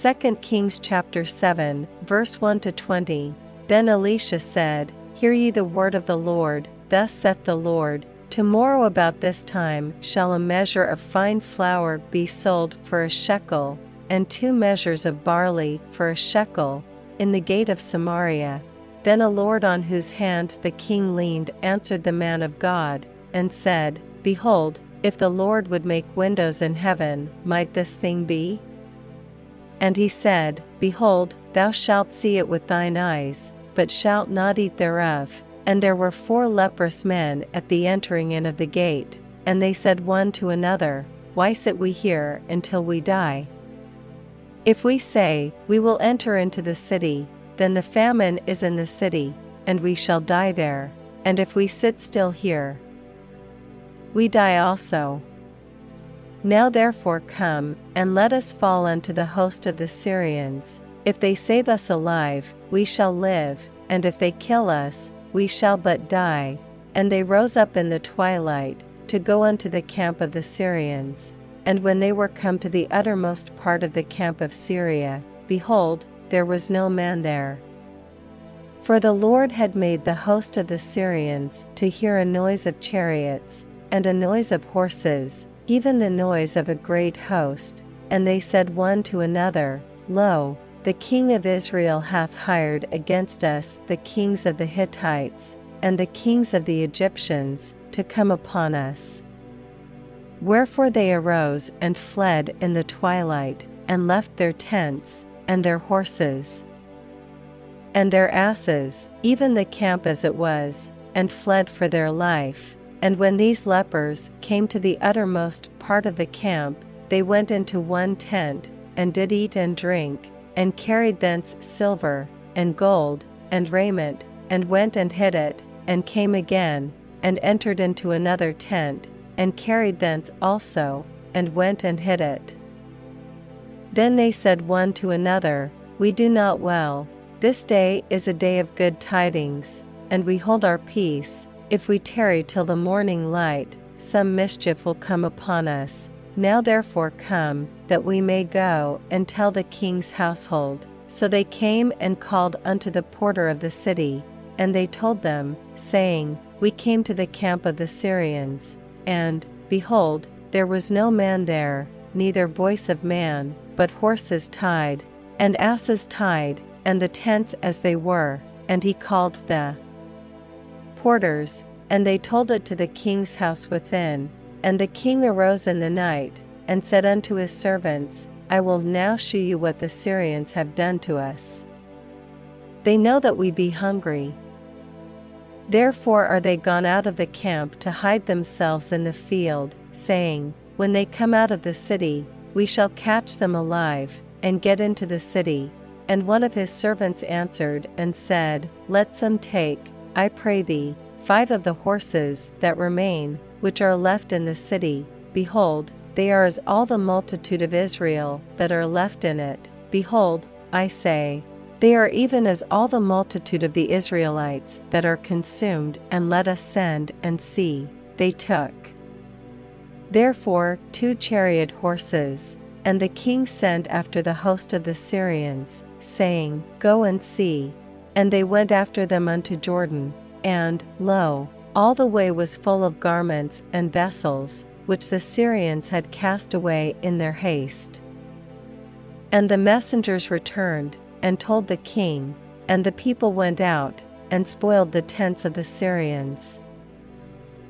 2 Kings chapter 7, verse 1 to 20. Then Elisha said, Hear ye the word of the Lord, thus saith the Lord, Tomorrow about this time shall a measure of fine flour be sold for a shekel, and two measures of barley for a shekel, in the gate of Samaria. Then a lord on whose hand the king leaned answered the man of God, and said, Behold, if the Lord would make windows in heaven, might this thing be? And he said, Behold, thou shalt see it with thine eyes, but shalt not eat thereof. And there were four leprous men at the entering in of the gate, and they said one to another, Why sit we here until we die? If we say, We will enter into the city, then the famine is in the city, and we shall die there. And if we sit still here, we die also. Now therefore come, and let us fall unto the host of the Syrians. If they save us alive, we shall live, and if they kill us, we shall but die. And they rose up in the twilight, to go unto the camp of the Syrians. And when they were come to the uttermost part of the camp of Syria, behold, there was no man there. For the Lord had made the host of the Syrians to hear a noise of chariots, and a noise of horses, even the noise of a great host. And they said one to another, Lo, the king of Israel hath hired against us the kings of the Hittites, and the kings of the Egyptians, to come upon us. Wherefore they arose and fled in the twilight, and left their tents, and their horses, and their asses, even the camp as it was, and fled for their life. And when these lepers came to the uttermost part of the camp, they went into one tent, and did eat and drink, and carried thence silver, and gold, and raiment, and went and hid it, and came again, and entered into another tent, and carried thence also, and went and hid it. Then they said one to another, We do not well, this day is a day of good tidings, and we hold our peace if we tarry till the morning light, some mischief will come upon us. Now therefore come, that we may go and tell the king's household. So they came and called unto the porter of the city, and they told them, saying, We came to the camp of the Syrians, and, behold, there was no man there, neither voice of man, but horses tied, and asses tied, and the tents as they were, and he called the porters, and they told it to the king's house within. And the king arose in the night, and said unto his servants, I will now shew you what the Syrians have done to us. They know that we be hungry. Therefore are they gone out of the camp to hide themselves in the field, saying, When they come out of the city, we shall catch them alive, and get into the city. And one of his servants answered and said, Let some take, I pray thee, five of the horses that remain, which are left in the city, behold, they are as all the multitude of Israel that are left in it. Behold, I say, they are even as all the multitude of the Israelites that are consumed, and let us send and see. They took. Therefore, two chariot horses, and the king sent after the host of the Syrians, saying, Go and see. And they went after them unto Jordan, and, lo, all the way was full of garments and vessels, which the Syrians had cast away in their haste. And the messengers returned, and told the king, and the people went out, and spoiled the tents of the Syrians.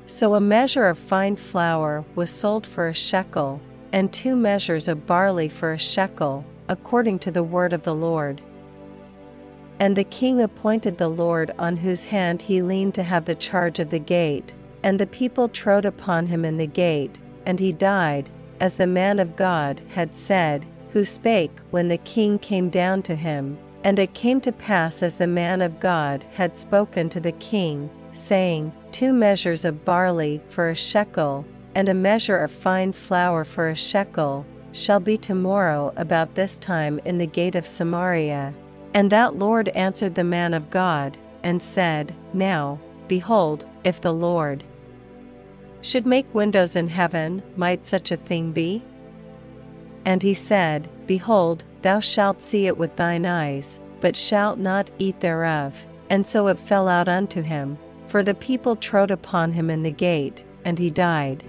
So a measure of fine flour was sold for a shekel, and two measures of barley for a shekel, according to the word of the Lord. And the king appointed the Lord on whose hand he leaned to have the charge of the gate, and the people trode upon him in the gate, and he died, as the man of God had said, who spake when the king came down to him. And it came to pass as the man of God had spoken to the king, saying, Two measures of barley for a shekel, and a measure of fine flour for a shekel, shall be tomorrow about this time in the gate of Samaria. And that Lord answered the man of God, and said, Now, behold, if the Lord should make windows in heaven, might such a thing be? And he said, Behold, thou shalt see it with thine eyes, but shalt not eat thereof. And so it fell out unto him. For the people trode upon him in the gate, and he died.